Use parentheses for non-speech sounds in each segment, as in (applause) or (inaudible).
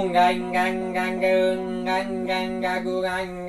ngang ngang ngang ngang ngang ngang ngang ngang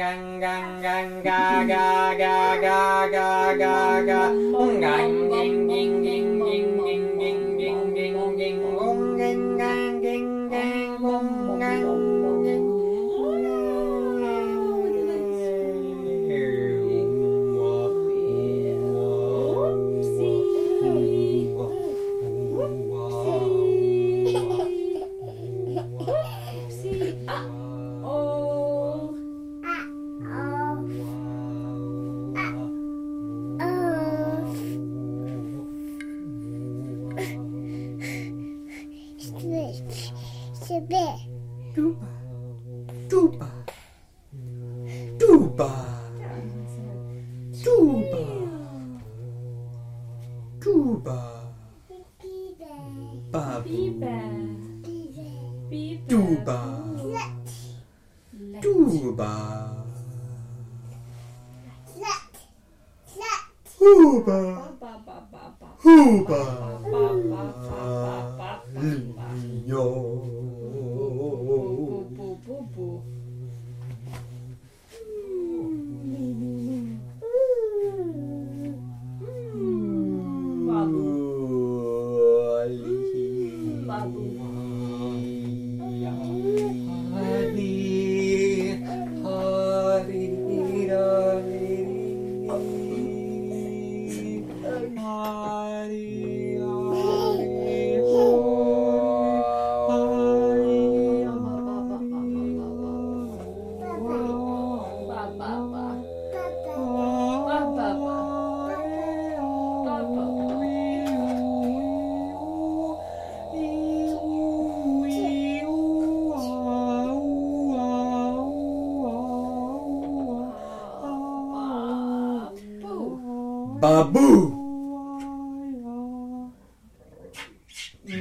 Babu.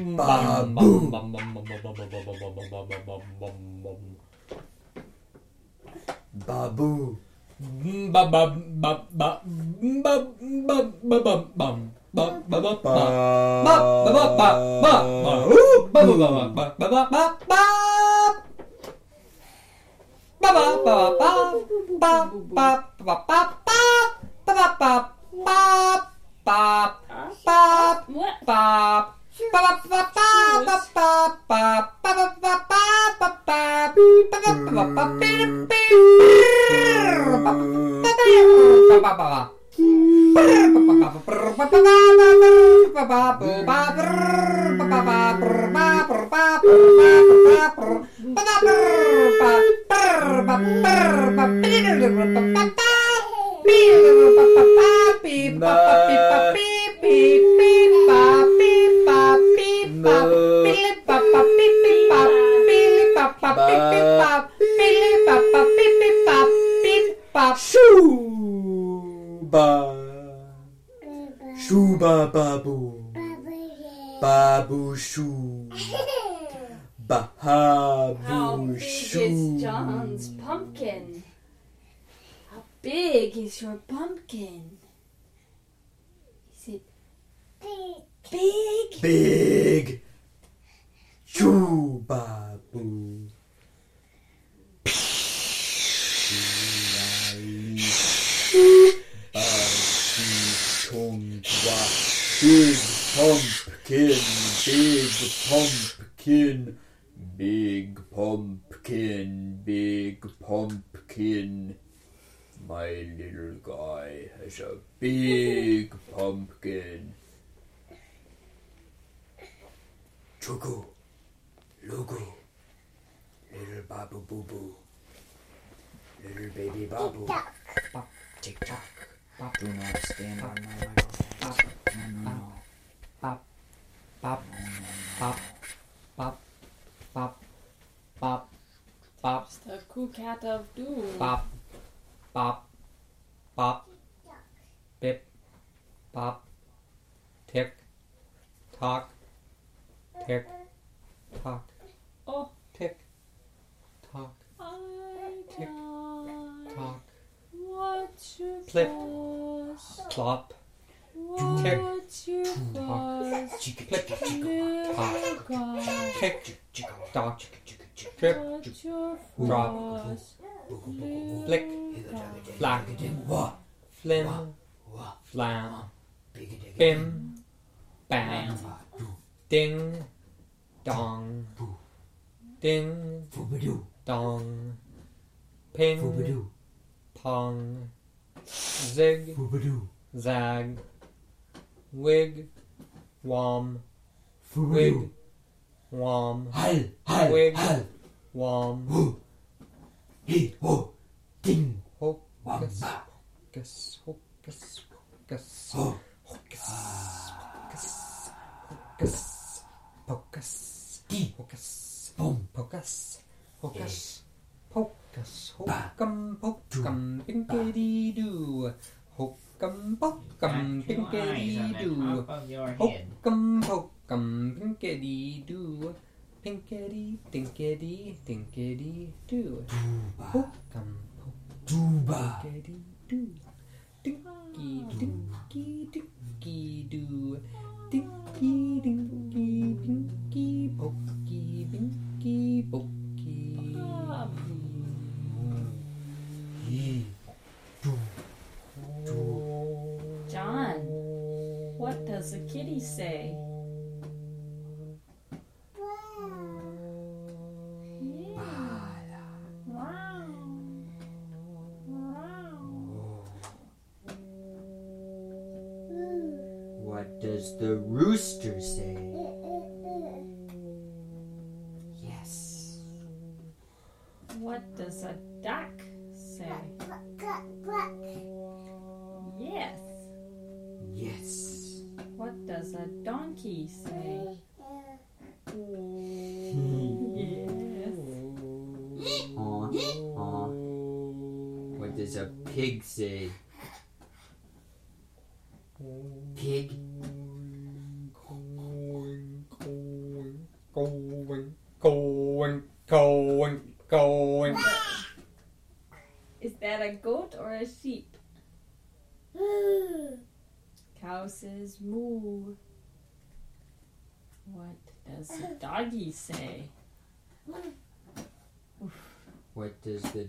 Babu. Babu. Babu. pop, beep, pop, beep, pop, pop, beep, beep, pop, beep, pop. Shuba. Shuba babu. Babu shoo. Bahabu shoo. How big is John's pumpkin? How big is your pumpkin? Is it big? Big. Big. Chubaboo. Um, Shubabu. Big pumpkin, big pumpkin, big pumpkin, big pumpkin. My little guy has a big pumpkin. Chuku, Lugu, little Babu Boo Boo, little baby Babu. Tick tock. Do not stand on my microphone. No, no, no. Pop, pop, pop, pop, pop, pop, pop, It's the cool cat of doom. pop, pop, pop, bip, pop, tick, tock, tick, tock, Oh. tick, tock, Plip. Clop. Tick. Tock. Trip. Drop. Flick. Flack. Flim. Flam. Bim. Bam. Ding. Dong. Ding. Dong. Ping. Pong zig, zag, wig, wom, wig, wom, Hal, hal, Wig. hal. wom, Woo. He, ho, ding, hocus, hocus, hocus, hocus, Ho. hocus, hocus, hocus, pocus, Di. hocus, Boom. pocus, hocus, Hokum pokum pinkity doo. Hokum pokum pinkity doo. Hokum pokum pinkity doo. Pinkity dinkity dinkity doo. Hokum Duba. Pinkity doo. Dinky dinky dinky doo. Dinky dinky.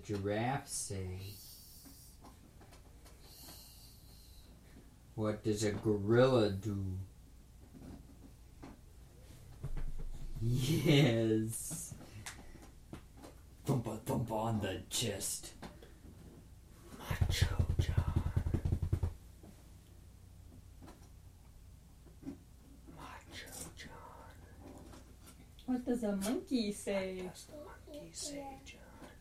Giraffe say? What does a gorilla do? Yes. Thumpa thumpa on the chest. Macho John. Macho John. What does a monkey say? Does the monkey say, John?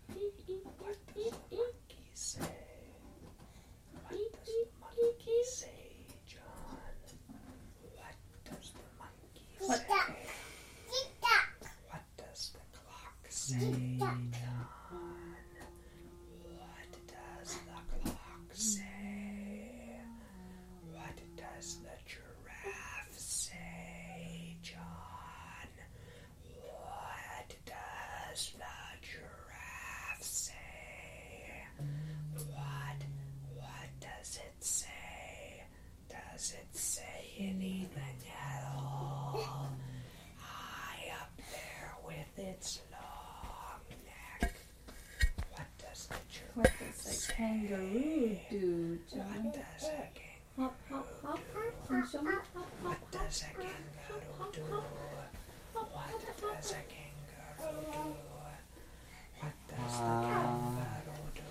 What does the monkey say? What does the monkey say, John? What does the monkey What- say? What does the clock say, John? What does the clock say? What does the giraffe say, John? What does the giraffe say? What what does it say? Does it say anything at all? High up there with its long neck. What does the What does a kangaroo do, John? What does a Hop, hop, hop, hop, and. Hop, what does a kangaroo do? What does a kangaroo do? What does the kangaroo do?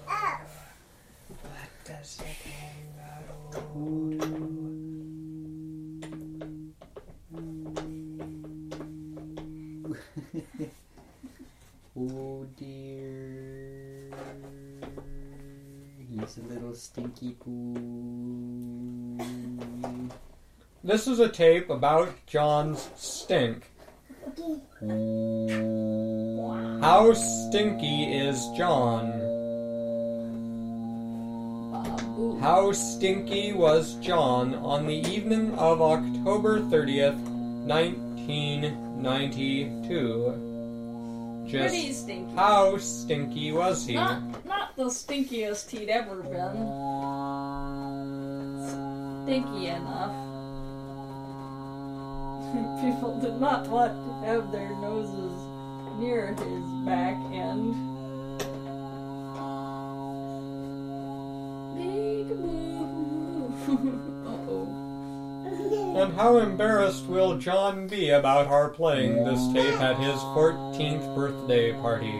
What does the kangaroo do? oh stinky poo. This is a tape about John's stink. How stinky is John? How stinky was John on the evening of October 30th, 1992? Just Pretty stinky. how stinky was he? Not, not the stinkiest he'd ever been. Stinky enough. (laughs) People did not want to have their noses near his back end. Moo. (laughs) Uh-oh. And how embarrassed will John be about our playing this tape at his 14th birthday party?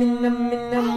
minna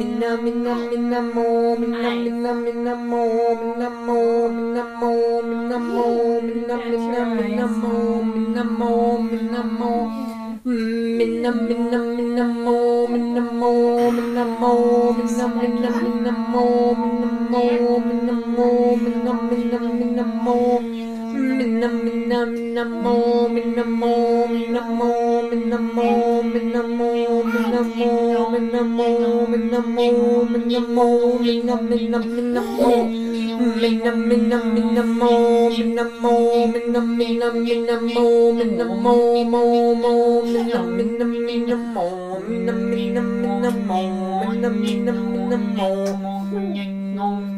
minna minna minna mo minna minna minna mo minna mo minna mo minna mo minna minna minna mo minna mo minna mo minna minna minna mo minna mo minna mo minna minna minna mo minna mo minna mo minna minna minna mo minna minna minna mo minna mo minna mo minna mo minna mo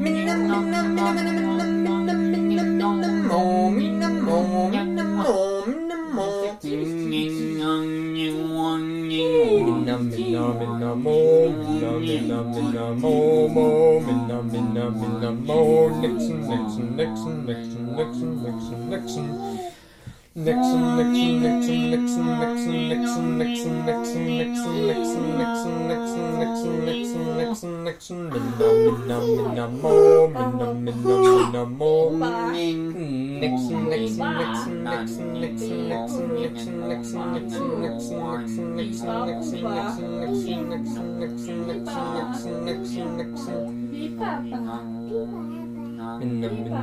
Min minna mo minna mo mo minna minna mo Nixon Nixon Nixon Nixon Nixon Nixon Nixon Nixon, Nixon, Nixon, Nixon, Nixon, Nixon, Nixon, Nixon, Nixon, Nixon, Nixon, Nixon, Nixon, Nixon. Minna, minna, minna, mo, minna, mo, minna, minna, minna, mo. Minna, mo, minna, mo, minna, minna, minna, mo. Minna, minna, minna, mo, minna, minna, mo, mo. Minna, minna, minna, mo, minna, minna, minna, People.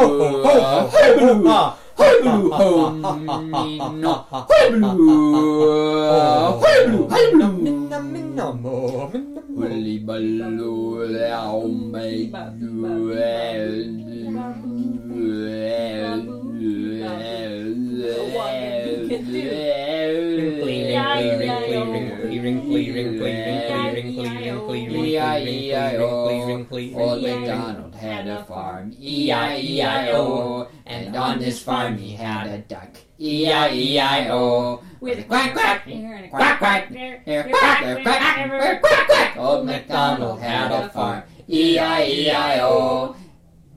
ho ho hi blue hi blue ho no hi blue hi blue hi blue Willy baloo lao may Wrinkly, wrinkly, wrinkly, wrinkly, wrinkly, wrinkly make Old MacDonald had a farm, E-I-E-I-O, and on this farm he had a duck, E-I-E-I-O. With a quack quack, quack quack, here quack, there quack, there quack quack. Old MacDonald had a farm, E-I-E-I-O.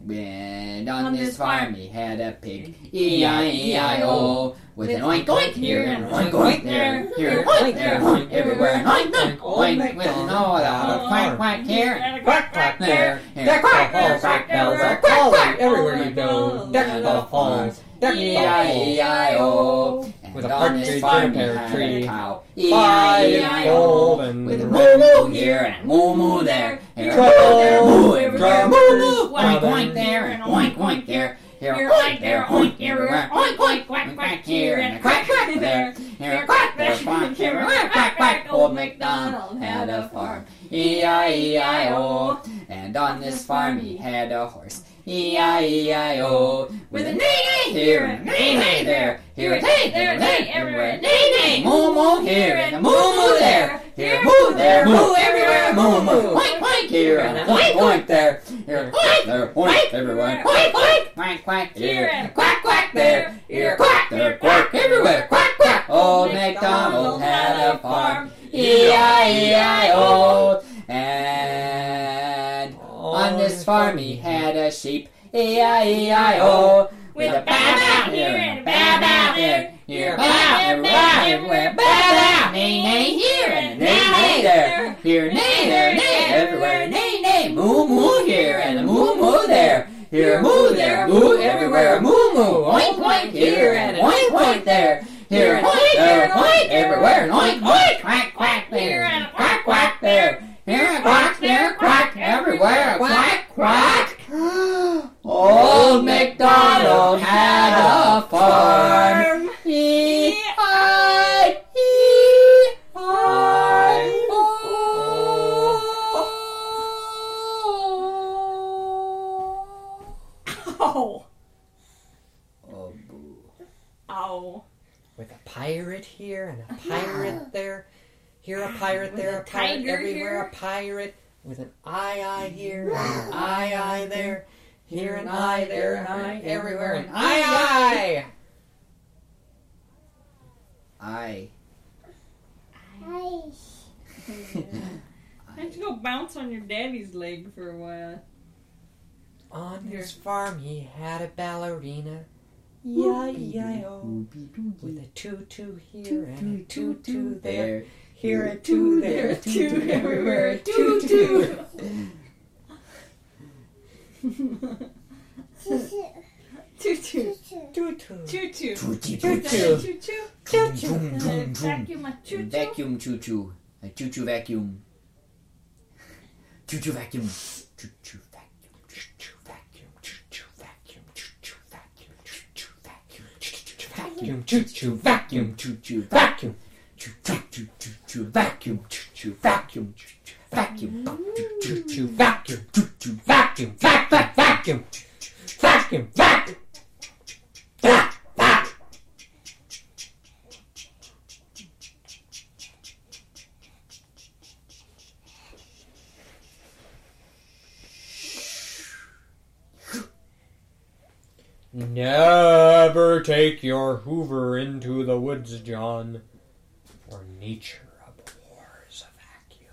And on this farm he had a pig, E-I-E-I-O. With an oink oink here and oink oink there, here and oink there, oink everywhere, and oink oink oink with an all out quack quack here and quack quack there, and a quack quack quack bells are quack quack everywhere you go. Deck the halls, deck the halls. E-I-E-I-O. With a And on this partridge farm in a pear tree. a cow, Five E-I-E-I-O. golden With a moo moo here and a moo moo there, here a moo there, moo everywhere, moo moo, oink oink there and oink oink there. Here, oink there, oink everywhere, oink oink, quack quack here and a quack quack there. Here, quack there, quack everywhere, quack quack. Old MacDonald had a farm, E-I-E-I-O. And on this farm he had a horse, E-I-E-I-O. With a neigh here and a neigh there. Here a neigh there, neigh everywhere, neigh neigh. Moo moo here and a moo moo there. Here moo there, moo everywhere, moo moo. Oink oink here. and a oink oink there. Here. Oink there, oink everywhere, oink oink. Quack quack. Here. And quack quack there. Here. Quack there, quack everywhere, quack quack. Old MacDonald had a farm, E-I-E-I-O. And on this farm he had a sheep, E-I-E-I-O. With a bow bow here and a bow bow there. Here. bow everywhere, everywhere, bow bow. Nay nay here and a nay nay there. Here. Nay here and a moo moo there. Here a moo there, moo everywhere, a moo moo. Oink oink here and oink oink there. Here and oink there, oink everywhere, and oink oink. Quack quack there and quack quack there. Here a quack there, quack everywhere, quack quack. Old MacDonald had a farm. E-I-E-I-O. Oh. with a pirate here and a pirate there. Here a pirate, With there a a pirate, tiger everywhere here. a pirate with an eye eye here and an eye eye there. Here an eye, there an eye, everywhere an eye eye. I. Why don't you go bounce on leg for a while? On his farm he had a ballerina. E-I-E-I-O. With a tutu here and a tutu there. There. Here a two, there a two, everywhere a (laughs) tutu. Tutu. Tutu. Tutu. Tutu. Tutu. Tutu. Vacuum a tutu. Vacuum choo choo. A choo choo vacuum. Choo choo vacuum. Choo choo vacuum. Choo choo vacuum. Choo choo vacuum. Choo choo vacuum. Choo choo vacuum. Choo choo vacuum. Vacuum, choo choo, vacuum, Choo choo vacuum. Choo choo choo choo choo vacuum. Choo choo vacuum. Choo choo vacuum. Choo choo, vacuum, choo choo, vacuum, vac, vac, vacuum, vacuum, vac, vac, vac. Never take your Hoover into the woods, John, for nature abhors a vacuum.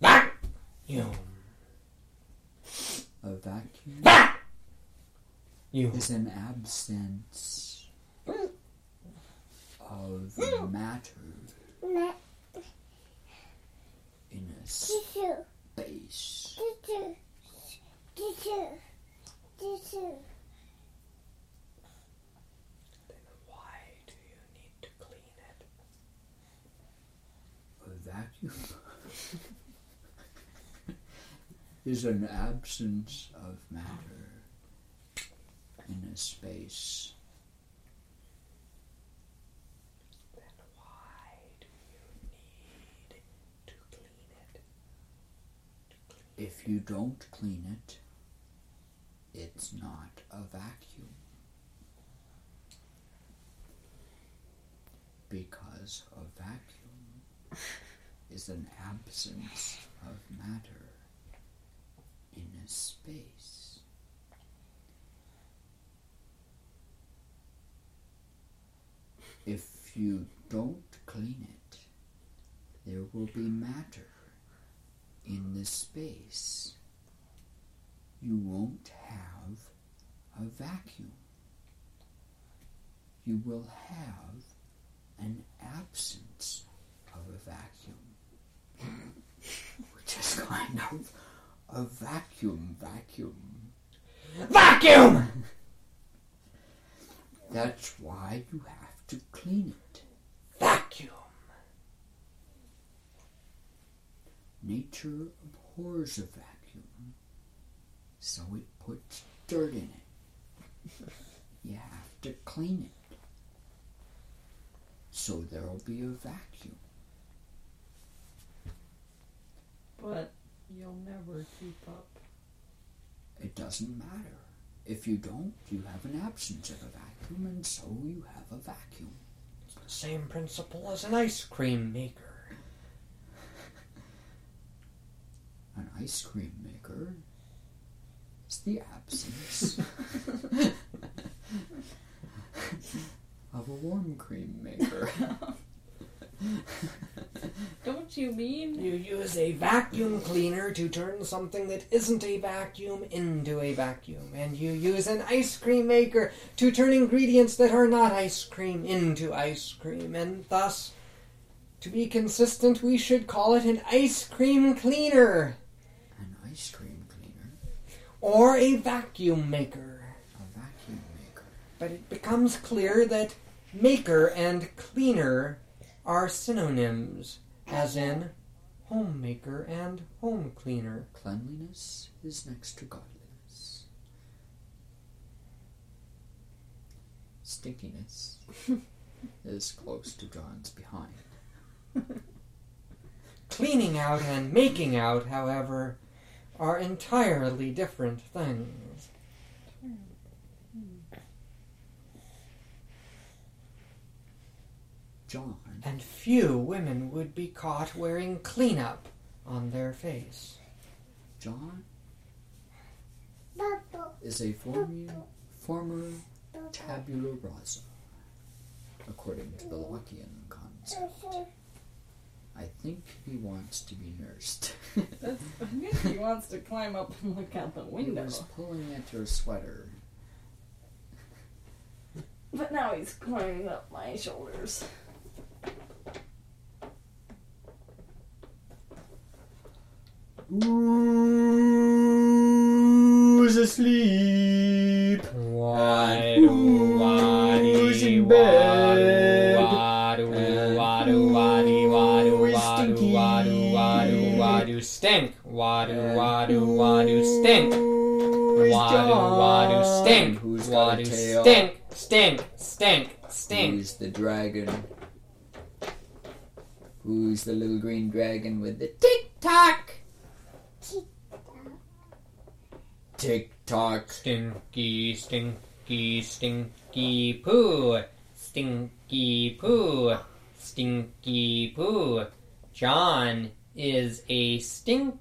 Vacuum. A vacuum You. is an absence of matter in a space. Why do you need to clean it? A vacuum is an absence of matter in a space. Then why do you need to clean it? If you don't clean it, it's not a vacuum. Because a vacuum (laughs) is an absence of matter in a space. If you don't clean it, there will be matter in the space. You won't have a vacuum. You will have an absence of a vacuum, (laughs) which is kind of a vacuum vacuum. Vacuum! (laughs) That's why you have to clean it. Vacuum. Nature abhors a vacuum, so it puts dirt in it. You have to clean it, so there'll be a vacuum. But you'll never keep up. It doesn't matter. If you don't, you have an absence of a vacuum, and so you have a vacuum. It's The same principle as an ice cream maker. (laughs) An ice cream maker is the absence (laughs) of a warm cream maker. (laughs) Don't you mean? You use a vacuum cleaner to turn something that isn't a vacuum into a vacuum. And you use an ice cream maker to turn ingredients that are not ice cream into ice cream. And thus, to be consistent, we should call it an ice cream cleaner An ice cream cleaner, or a vacuum maker. a vacuum maker. But it becomes clear that maker and cleaner are synonyms, as in homemaker and home cleaner. Cleanliness is next to godliness. Stinkiness (laughs) is close to John's behind. (laughs) Cleaning out and making out, however, are entirely different things. John. And few women would be caught wearing cleanup on their face. John is a former, former tabula rasa, according to the Lockean concept. I think he wants to be nursed. (laughs) That's, I think he wants to climb up and look out the he window. was pulling at your sweater. But now he's climbing up my shoulders. Who's asleep? Why stink? Why do why do why do stink? Who's Why do why do stink? Who's do stink? Stink stink stink. Who's the dragon? Who's the little green dragon with the tick tock? Tick tock. Stinky, stinky, stinky poo. Stinky poo. Stinky poo. John is a stinky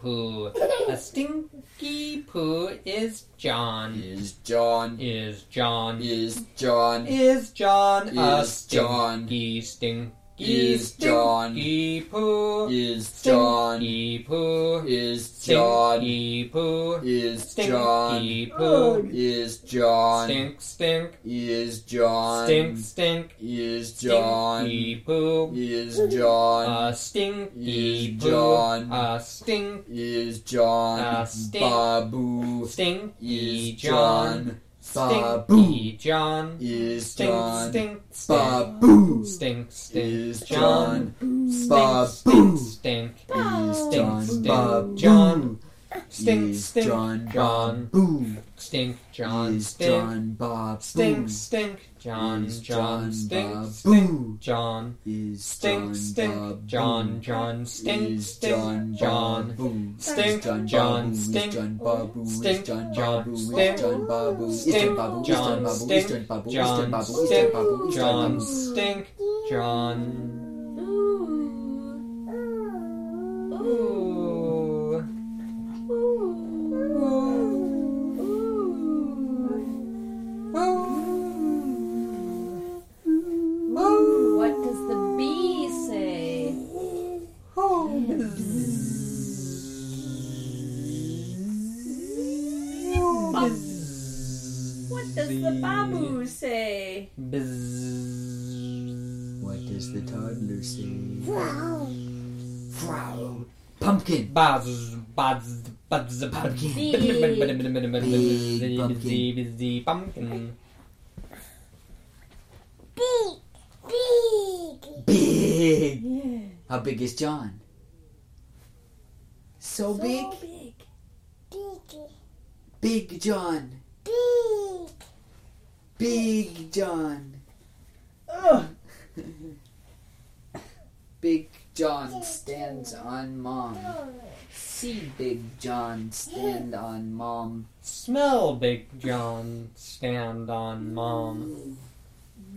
poo. A stinky poo is John. Is John? Is John. Is John? Is John a Is John. stinky, stinky, Is John. stinky poo? Is John? Stinky poo. Is John? Stinky poo. Is John? Stinky poo. Is John? Stink, stink, Is John? stink, stink, Is John? stinky poo. Is John? A stinky Is. John. A stink, Is John? Stink. Babu. stinky Is John. Stinky John. Is Stink, John? stink, stink. Babu. Stink, stink. Is John. Stink, Babu. stink, stink. Is Stink, John? stink. Babu. John. Stink, Is stink. John? John. Babu. Stink, John. Is Stink. John? Babu. Stink, stink. John, Is John. Stink, Babu. stink. John. Is Stink, John stink. Babu. John, John. Stink, Is stink. John John. Babu. Stink, John John, Babu. Stink. John Babu. Is Stink, John John, stink. John Babu. Stink, John John, John Babu. Is stink. John Babu. Is John, John Babu. Is John stink. John John, Babu. stink. John. Ooh. Does the babu say? What does the toddler say? Frau. Pumpkin. Buzz, buzz, buzz, pumpkin. Big. Big pumpkin. Busy, busy pumpkin. Big. Yeah. How big is John? So, big? big. Big John. Big John. Ugh. (laughs) Big John stands on mom. See Big John stand on mom. Smell Big John stand on mom.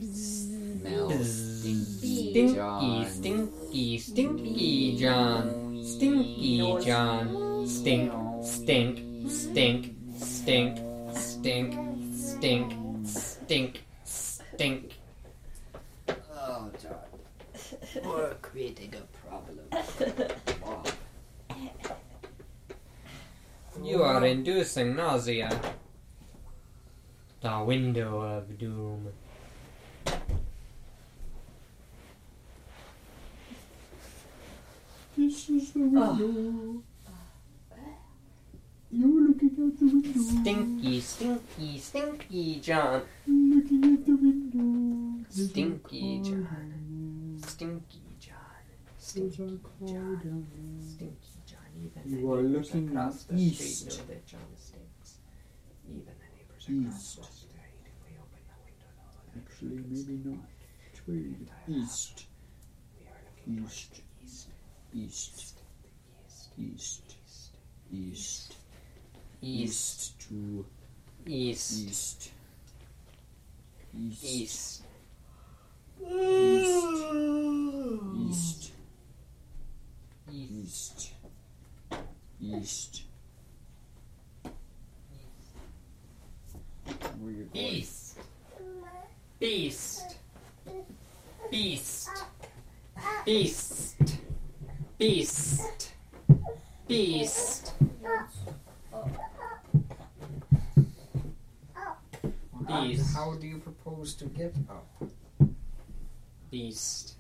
Smell Stinky Stinky, John. stinky, stinky John. Stinky John. Stink, stink, stink, stink, stink, stink, stink, stink. Oh, John. (laughs) We're creating a problem. You are inducing nausea. The window of doom. This is the window. Ah. You're looking out the window. Stinky, stinky, stinky John. Looking the window. Stinky John. Stinky John. Stinky John. Stinky John. Even the You are neighbors looking across the east. street know that John stinks. Even the neighbors across the East. street. If we open the window, they'll Actually, maybe not. Trade. East. We are looking towards East. the east. East. East. East. East. East. East. to East. East. East. East. East. East. East. Where you going? Beast. Beast. Beast. Beast. Beast. Beast. How, how do you propose to get up? Beast.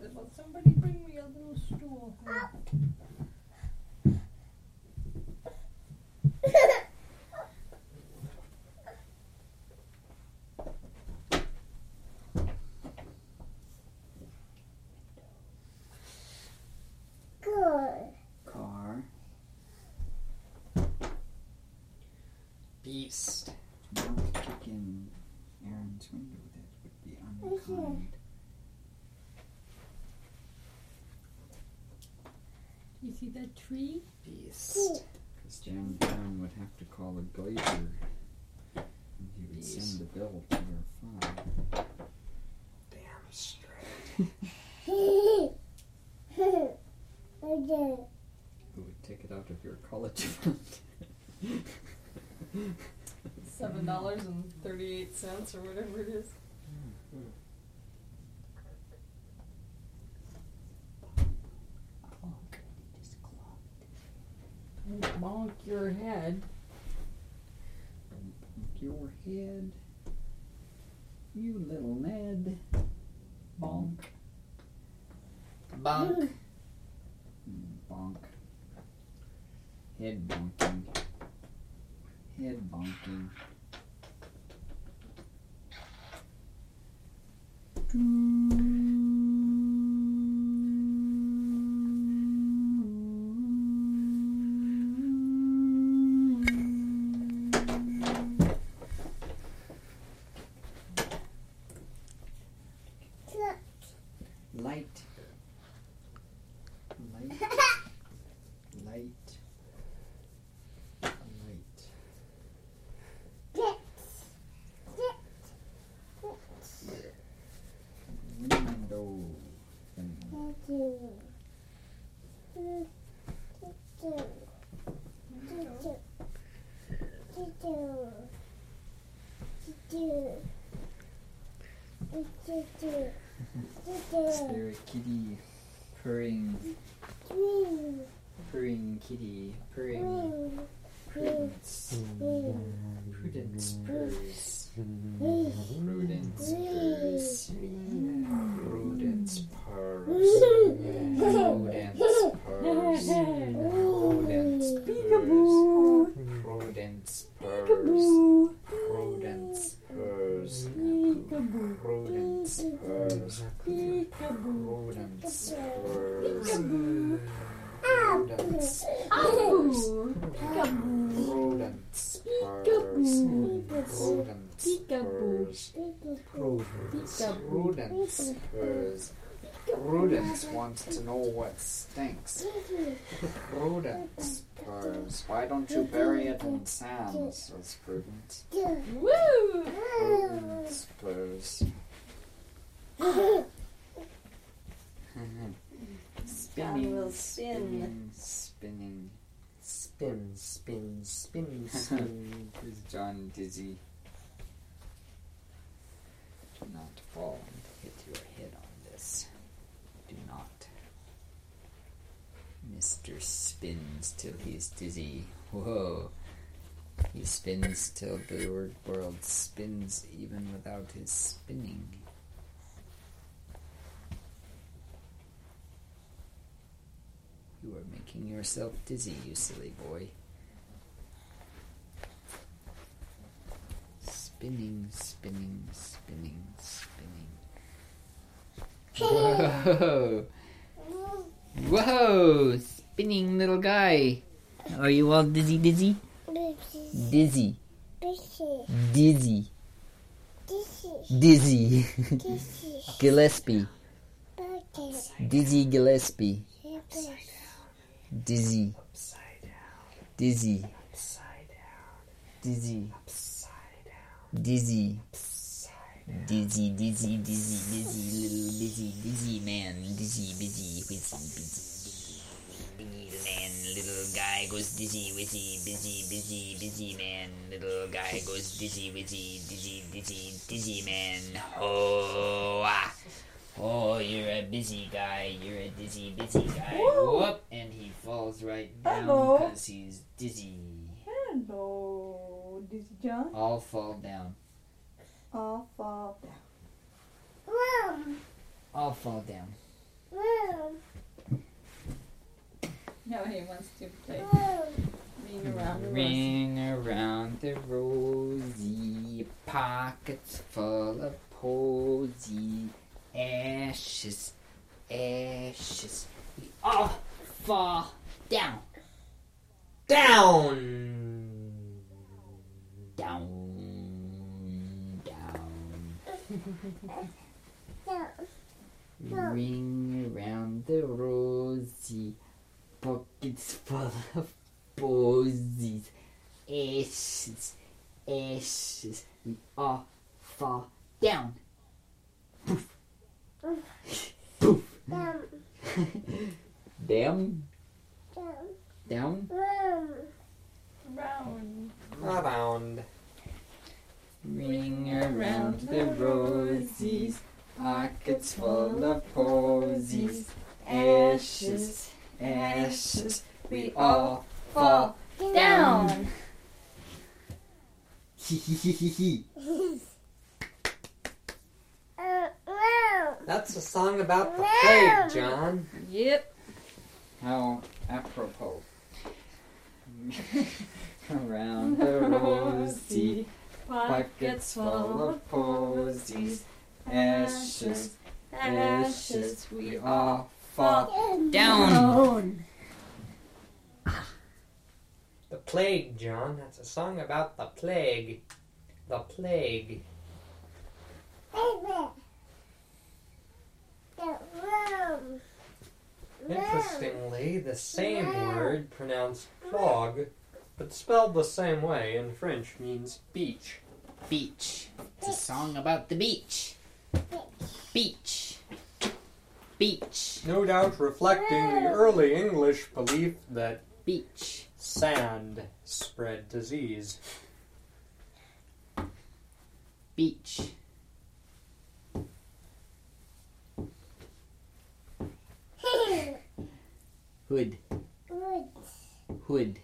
Will somebody bring me a little stool? Car. Beast. Not kick in Aaron's window. That would be unkind. You see that tree? Beast. Because then Aaron would have to call a geyser. And he would Yes. send the bill to your phone. Damn straight. (laughs) Who would take it out of your college fund? (laughs) Seven dollars and thirty-eight cents or whatever it is. Don't bonk your head. Bonk your head. You little Ned. Bonk. Bonk. Bonk. Head bonking. Head bonking. Light. A kitty purring? Purring kitty. Purring. Prudence. Prudence purrs. Prudence purrs. Prudence purrs. Prudence purrs. Prudence purrs. Prudence purrs. Prudence purrs. Peekaboo. Prudence purrs. Peekaboo. Prudence purrs. Peekaboo. Prudence. Peekaboo. Peekaboo. Prudence purrs. Peekaboo. Prudence Peekaboo. Purrs. Prudence. Prudence. Prudence wants to know what stinks. Prudence purrs. Why don't you bury it in sand? says Prudence. Woo! Prudence purrs. John will spin. spinning, Spin, spin, spin, spin. Is (laughs) John dizzy? Not fall and hit your head on this. Do not. Mr. spins till he's dizzy. Whoa. He spins till the world spins even without his spinning. You are making yourself dizzy, you silly boy. Spinning, spinning, spinning, spinning. Whoa! Whoa! Spinning little guy. Are you all dizzy, dizzy? Dizzy. Dizzy. Dizzy. Dizzy. (laughs) Gillespie. Dizzy Gillespie. Dizzy. Upside down, Dizzy. Dizzy. Dizzy. Dizzy, dizzy, dizzy, dizzy, little busy, dizzy man, dizzy, busy, whizzy, busy. Busy man, little guy goes dizzy, wizzy, busy, busy, busy man. Little guy goes dizzy, wizzy, dizzy, dizzy, dizzy man. Oh, ah. Oh, you're a busy guy. You're a dizzy, busy guy. Woo. Whoop, and he falls right down because he's dizzy. Hello, Dizzy John. All fall down. All fall down. Room, All fall down. room, Now he wants to play room. ring around the rosy. Ring around the rosy pockets full of posy ashes, ashes. We all fall down, Down. Down, down. Ring around the rosy pockets full of posies, ashes, ashes. We all fall down. Poof. (laughs) Down, Down, down, down. Room. Round. Around. Ring around the rosies, pockets full of posies, ashes, ashes. We all fall down. Hee hee hee hee hee. Uh. That's a song about the plague, John. Yep. How apropos. (laughs) Around the rosy pockets full of posies, ashes, ashes, we all fall down. The plague, John. That's a song about the plague. The plague. Baby. The room. Interestingly, the same word pronounced plog, but spelled the same way in French means beach. Beach. It's a song about the beach. Beach. Beach. No doubt reflecting the early English belief that Beach. sand spread disease. Beach. Hood. Wood. Hood.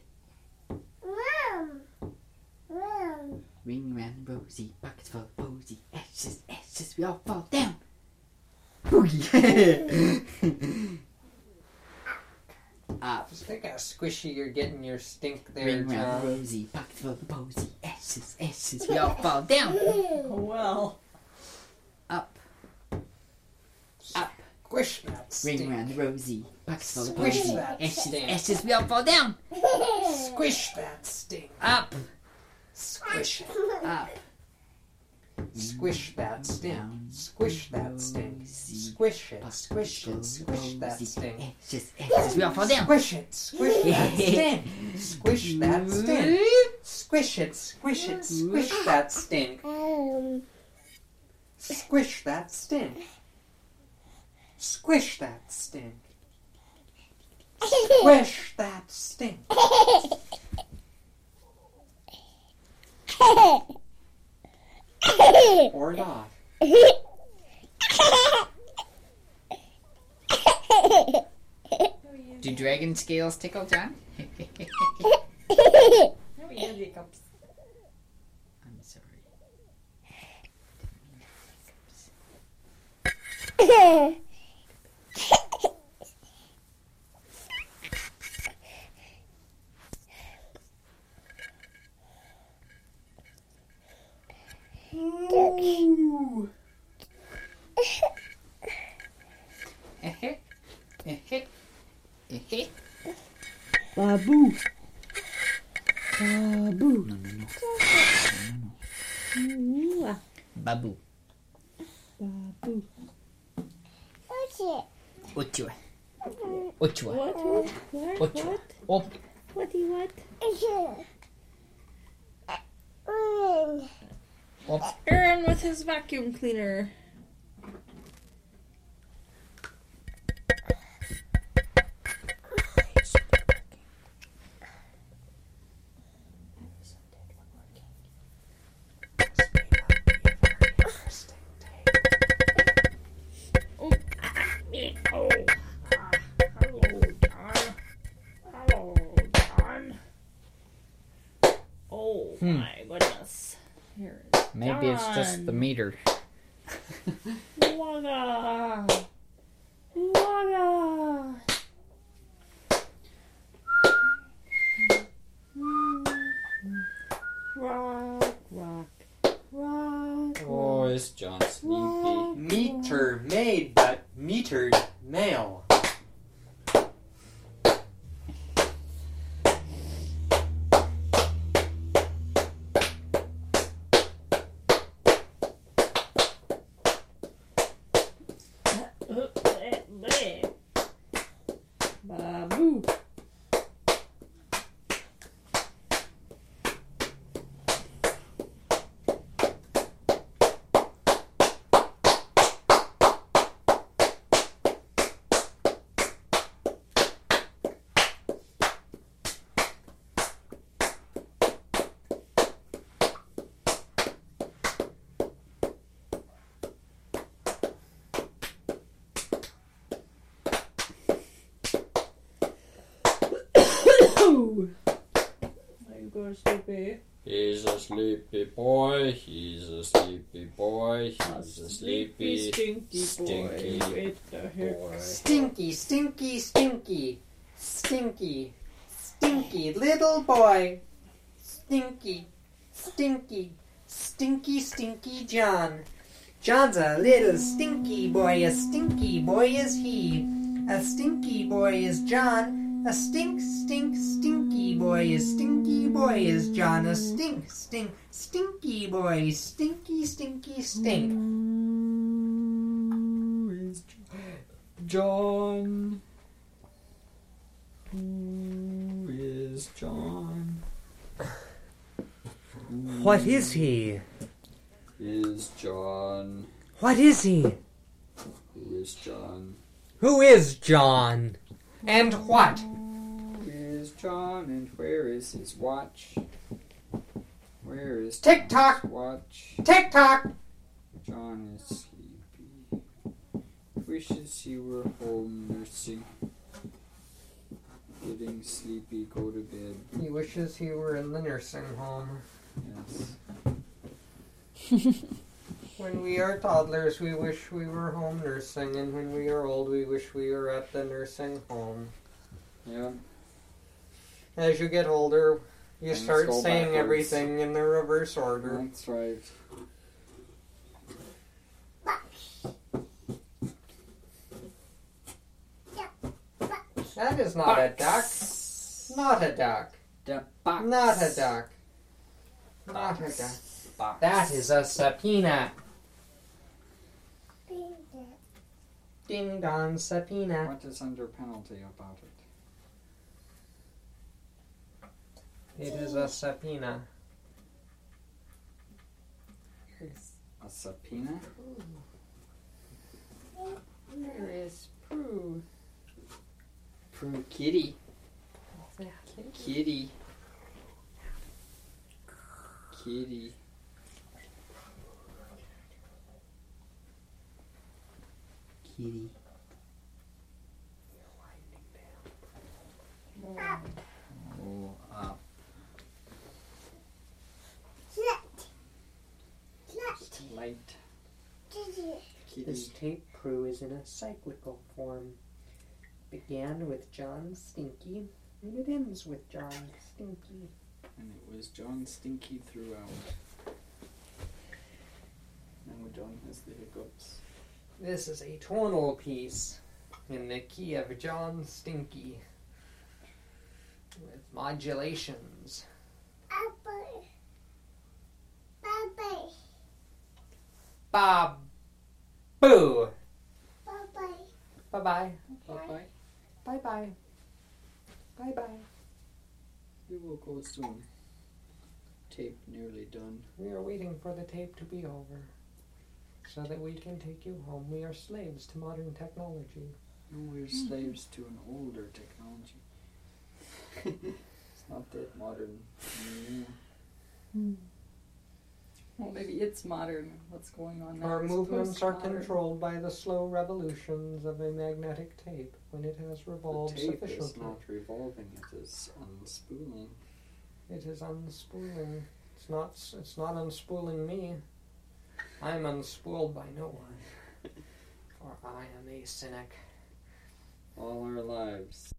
Room. Room. Ring round rosy, pockets full of posy, ashes, ashes, we all fall down. Boogie. Up. (laughs) Ah, just think how squishy you're getting your stink there, Ring round John. rosy, pockets full of posy, ashes, ashes, we all fall down. (laughs) Oh, well. Up. Up. Squish that stink. Ring round rosy, pockets full of Squish posy, that ashes, stink. ashes, we all fall down. Squish that stink. Up. Squish it. Up. Squish that stink. Down. Squish that stink. Squish it. Squish it. Squish that stink. Ashes, ashes, we all fall down. Squish it. Squish that (laughs) stink. Squish that stink. Squish it. Squish it. Squish that stink. Um. Squish that stink. Squish that stink. (laughs) Squish that stink. Or not. Do dragon scales tickle, John? Now we have hiccups. (laughs) I'm sorry. (laughs) Babu. Babu. No, no, no. Ooh, Babu. Babu. What's it? Ochua. Ochua. What? What? What? Ochua. What? Op. What? What? Room. Aaron with his vacuum cleaner. The meter. There Sleepy. He's a sleepy boy. He's a sleepy boy. He's a sleepy, sleepy. stinky boy. stinky With the hick. boy. Stinky, stinky, stinky. Stinky, stinky little boy. Stinky, stinky, stinky, stinky John. John's a little stinky boy, a stinky boy is he. A stinky boy is John. A stink, stink, stinky boy is stinky boy is John. A stink, stink, stinky boy, stinky, stinky, stink. Who is John? Who is John? What is he? Is John? What is he? Who is John? Who is John? And what? John and where is his watch? Where is Tick Tock watch? Tick tock. John is sleepy. Wishes he were home nursing. Getting sleepy, go to bed. He wishes he were in the nursing home. Yes. (laughs) When we are toddlers, we wish we were home nursing, and when we are old, we wish we were at the nursing home. Yeah. As you get older, you Things start saying backwards. everything in the reverse order. That's right. That is not a duck. Not a duck. The box. Not a duck. Not a duck. Box. That is a subpoena. Ding dong subpoena. What is under penalty about it? It is a subpoena. A subpoena? There is Prue. Prue Kitty. Kitty. Kitty. Kitty. Oh, This tape crew is in a cyclical form. It began with John Stinky, and it ends with John Stinky. And it was John Stinky throughout. Now John has the hiccups. This is a tonal piece in the key of John Stinky with modulations. Bye bye. We will go soon. tape nearly done. We are waiting for the tape to be over so that we can take you home. We are slaves to modern technology. No, we're slaves to an older technology. it's not that modern anymore. Hmm. Well, maybe it's modern. What's going on now? Our movements are controlled by the slow revolutions of a magnetic tape when it has revolved The revolved tape is sufficiently. not revolving; it is unspooling. It is unspooling. It's not. It's not unspooling me. I am unspooled by no one, (laughs) for I am a cynic. All our lives,